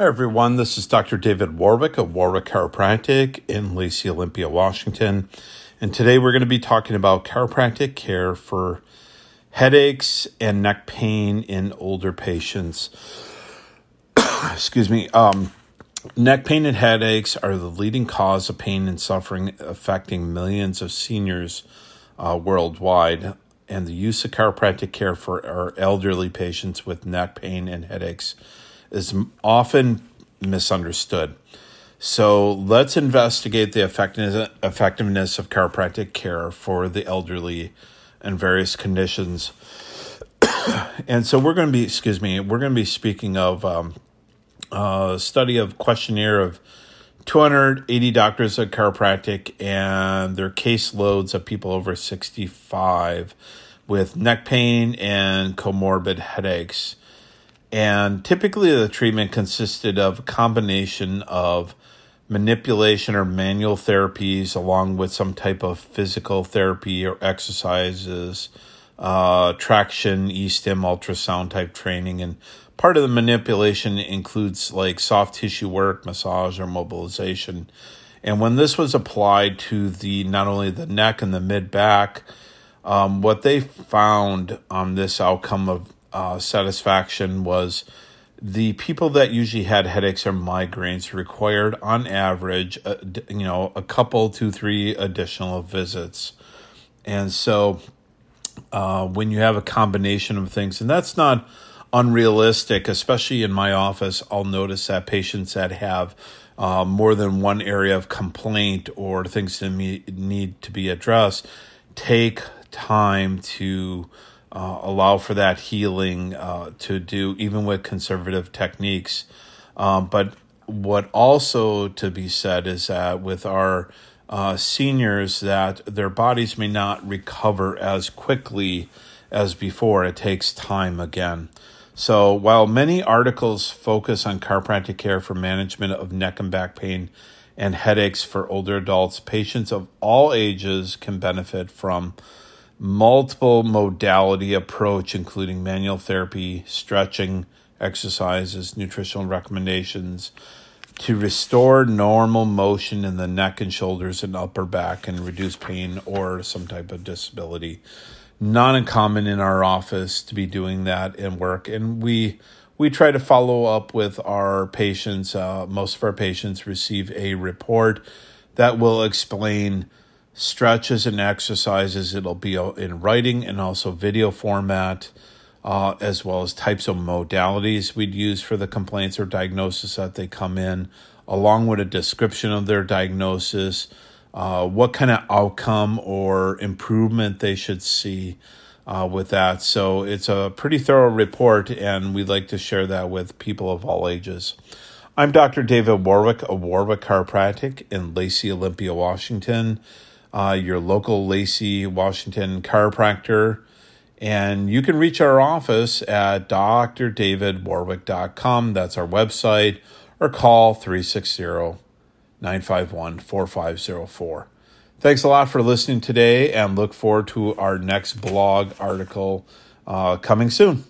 Hi, everyone. This is Dr. David Warwick of Warwick Chiropractic in Lacey, Olympia, Washington. And today we're going to be talking about chiropractic care for headaches and neck pain in older patients. Excuse me. Um, neck pain and headaches are the leading cause of pain and suffering affecting millions of seniors uh, worldwide. And the use of chiropractic care for our elderly patients with neck pain and headaches is often misunderstood. So let's investigate the effectiveness of chiropractic care for the elderly and various conditions. and so we're going to be, excuse me, we're going to be speaking of um, a study of questionnaire of 280 doctors of chiropractic and their caseloads of people over 65 with neck pain and comorbid headaches. And typically, the treatment consisted of a combination of manipulation or manual therapies, along with some type of physical therapy or exercises, uh, traction, e-stim, ultrasound type training, and part of the manipulation includes like soft tissue work, massage, or mobilization. And when this was applied to the not only the neck and the mid back, um, what they found on this outcome of uh, satisfaction was the people that usually had headaches or migraines required on average uh, you know a couple two, three additional visits. And so uh, when you have a combination of things and that's not unrealistic especially in my office i'll notice that patients that have uh, more than one area of complaint or things that need to be addressed take time to uh, allow for that healing uh, to do even with conservative techniques. Um, but what also to be said is that with our uh, seniors, that their bodies may not recover as quickly as before. It takes time again. So while many articles focus on chiropractic care for management of neck and back pain and headaches for older adults, patients of all ages can benefit from multiple modality approach, including manual therapy, stretching, exercises, nutritional recommendations to restore normal motion in the neck and shoulders and upper back and reduce pain or some type of disability. Not uncommon in our office to be doing that in work, and we we try to follow up with our patients. Uh, most of our patients receive a report that will explain stretches and exercises. It'll be in writing and also video format, uh, as well as types of modalities we'd use for the complaints or diagnosis that they come in, along with a description of their diagnosis, uh, what kind of outcome or improvement they should see. Uh, with that. So it's a pretty thorough report, and we'd like to share that with people of all ages. I'm Dr. David Warwick of Warwick Chiropractic in Lacey, Olympia, Washington uh, your local Lacey, Washington chiropractor. And you can reach our office at drdavidwarwick.com. That's our website, or call 360 951 4504. Thanks a lot for listening today and look forward to our next blog article uh, coming soon.